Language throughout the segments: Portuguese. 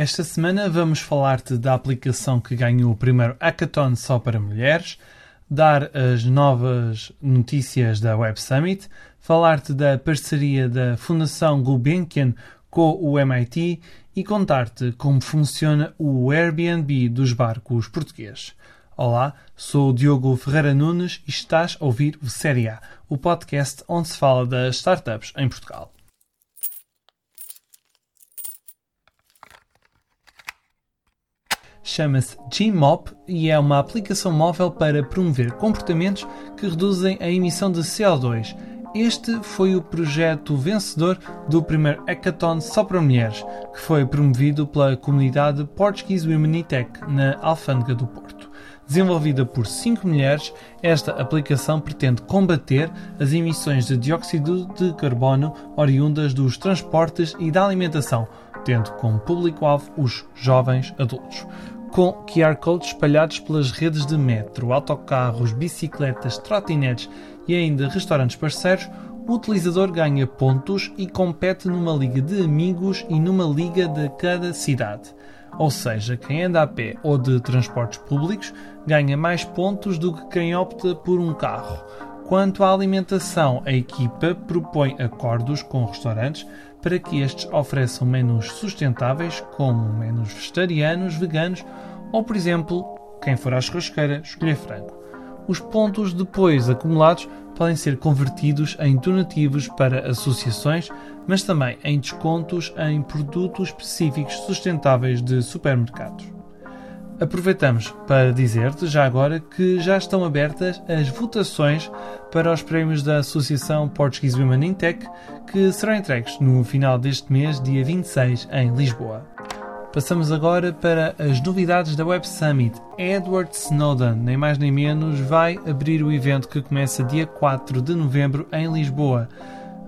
Esta semana vamos falar-te da aplicação que ganhou o primeiro hackathon só para mulheres, dar as novas notícias da Web Summit, falar-te da parceria da Fundação Gulbenkian com o MIT e contar-te como funciona o Airbnb dos barcos portugueses. Olá, sou o Diogo Ferreira Nunes e estás a ouvir o Série A, o podcast onde se fala das startups em Portugal. Chama-se Gmop e é uma aplicação móvel para promover comportamentos que reduzem a emissão de CO2. Este foi o projeto vencedor do primeiro Hackathon só para mulheres, que foi promovido pela comunidade Portuguese Women in Tech na Alfândega do Porto. Desenvolvida por cinco mulheres, esta aplicação pretende combater as emissões de dióxido de carbono oriundas dos transportes e da alimentação, tendo como público-alvo os jovens adultos com QR codes espalhados pelas redes de metro, autocarros, bicicletas, trotinetes e ainda restaurantes parceiros, o utilizador ganha pontos e compete numa liga de amigos e numa liga de cada cidade. Ou seja, quem anda a pé ou de transportes públicos ganha mais pontos do que quem opta por um carro. Quanto à alimentação, a equipa propõe acordos com restaurantes para que estes ofereçam menus sustentáveis, como menus vegetarianos, veganos ou, por exemplo, quem for à churrasqueira escolher frango. Os pontos depois acumulados podem ser convertidos em donativos para associações, mas também em descontos em produtos específicos sustentáveis de supermercados. Aproveitamos para dizer-te já agora que já estão abertas as votações para os prémios da Associação Portuguese Women in Tech, que serão entregues no final deste mês, dia 26, em Lisboa. Passamos agora para as novidades da Web Summit. Edward Snowden, nem mais nem menos, vai abrir o evento que começa dia 4 de novembro em Lisboa.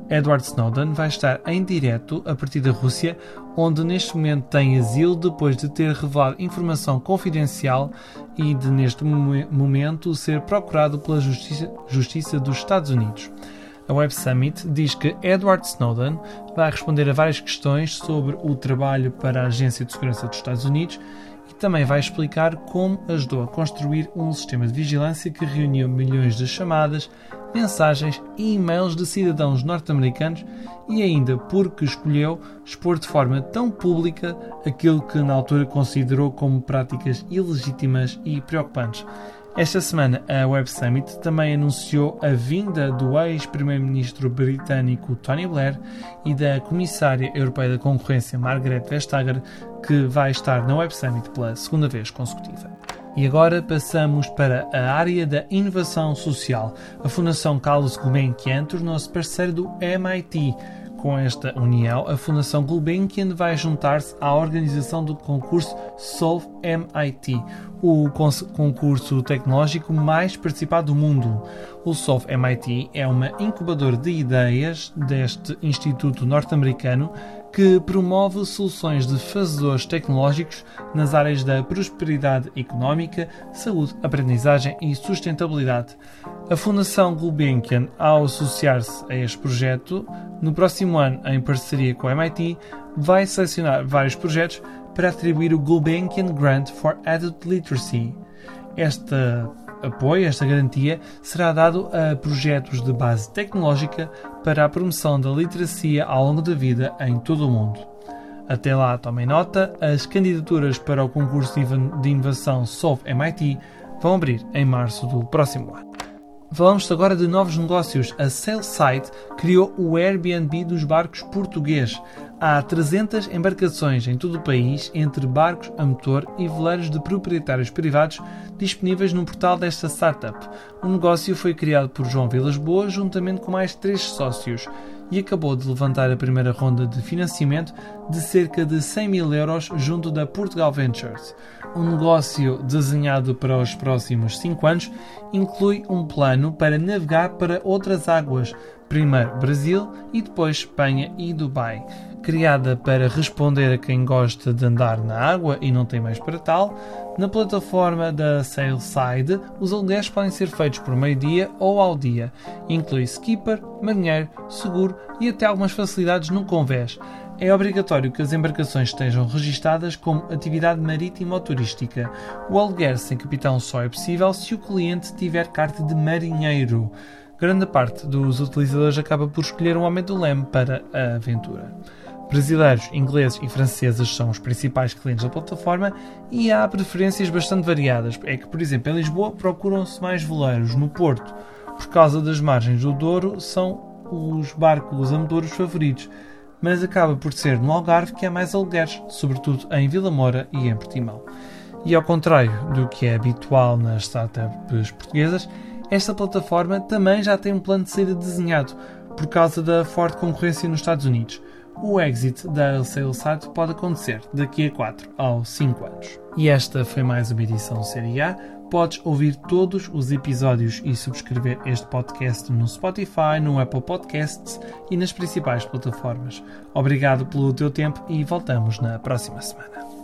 Edward Snowden vai estar em direto a partir da Rússia, onde neste momento tem asilo depois de ter revelado informação confidencial e de neste momento ser procurado pela Justiça, Justiça dos Estados Unidos. A Web Summit diz que Edward Snowden vai responder a várias questões sobre o trabalho para a Agência de Segurança dos Estados Unidos e também vai explicar como ajudou a construir um sistema de vigilância que reuniu milhões de chamadas, mensagens e e-mails de cidadãos norte-americanos e ainda porque escolheu expor de forma tão pública aquilo que na altura considerou como práticas ilegítimas e preocupantes. Esta semana, a Web Summit também anunciou a vinda do ex-primeiro-ministro britânico Tony Blair e da comissária europeia da concorrência Margaret Vestager, que vai estar na Web Summit pela segunda vez consecutiva. E agora passamos para a área da inovação social. A Fundação Carlos Gulbenkian tornou-se parceiro do MIT. Com esta união, a Fundação Gulbenkian vai juntar-se à organização do concurso Solve MIT, o concurso tecnológico mais participado do mundo. O Solve MIT é uma incubadora de ideias deste instituto norte-americano que promove soluções de fazedores tecnológicos nas áreas da prosperidade económica, saúde, aprendizagem e sustentabilidade. A Fundação Gulbenkian, ao associar-se a este projeto, no próximo ano, em parceria com a MIT, vai selecionar vários projetos para atribuir o Gulbenkian Grant for Adult Literacy. Esta apoio, esta garantia, será dado a projetos de base tecnológica para a promoção da literacia ao longo da vida em todo o mundo. Até lá, tomem nota, as candidaturas para o concurso de inovação Solve MIT vão abrir em março do próximo ano. Falamos agora de novos negócios. A Sailside criou o Airbnb dos barcos português. Há 300 embarcações em todo o país, entre barcos a motor e veleiros de proprietários privados, disponíveis no portal desta startup. O negócio foi criado por João Vilas Boas juntamente com mais três sócios e acabou de levantar a primeira ronda de financiamento de cerca de 100 mil euros junto da Portugal Ventures. O negócio desenhado para os próximos 5 anos inclui um plano para navegar para outras águas, primeiro Brasil e depois Espanha e Dubai. Criada para responder a quem gosta de andar na água e não tem mais para tal, na plataforma da Sailside os aluguéis podem ser feitos por meio-dia ou ao dia. Inclui skipper, marinheiro, seguro e até algumas facilidades no convés. É obrigatório que as embarcações estejam registadas como atividade marítima ou turística. O aluguer sem capitão só é possível se o cliente tiver carta de marinheiro. Grande parte dos utilizadores acaba por escolher um homem do leme para a aventura. Brasileiros, ingleses e franceses são os principais clientes da plataforma e há preferências bastante variadas. É que, por exemplo, em Lisboa procuram-se mais veleiros. No Porto, por causa das margens do Douro, são os barcos a favoritos mas acaba por ser no Algarve que há mais alugueres, sobretudo em Vila Moura e em Portimão. E ao contrário do que é habitual nas startups portuguesas, esta plataforma também já tem um plano de saída desenhado por causa da forte concorrência nos Estados Unidos. O exit da Salesite pode acontecer daqui a 4 ou 5 anos. E esta foi mais uma edição Série A. Podes ouvir todos os episódios e subscrever este podcast no Spotify, no Apple Podcasts e nas principais plataformas. Obrigado pelo teu tempo e voltamos na próxima semana.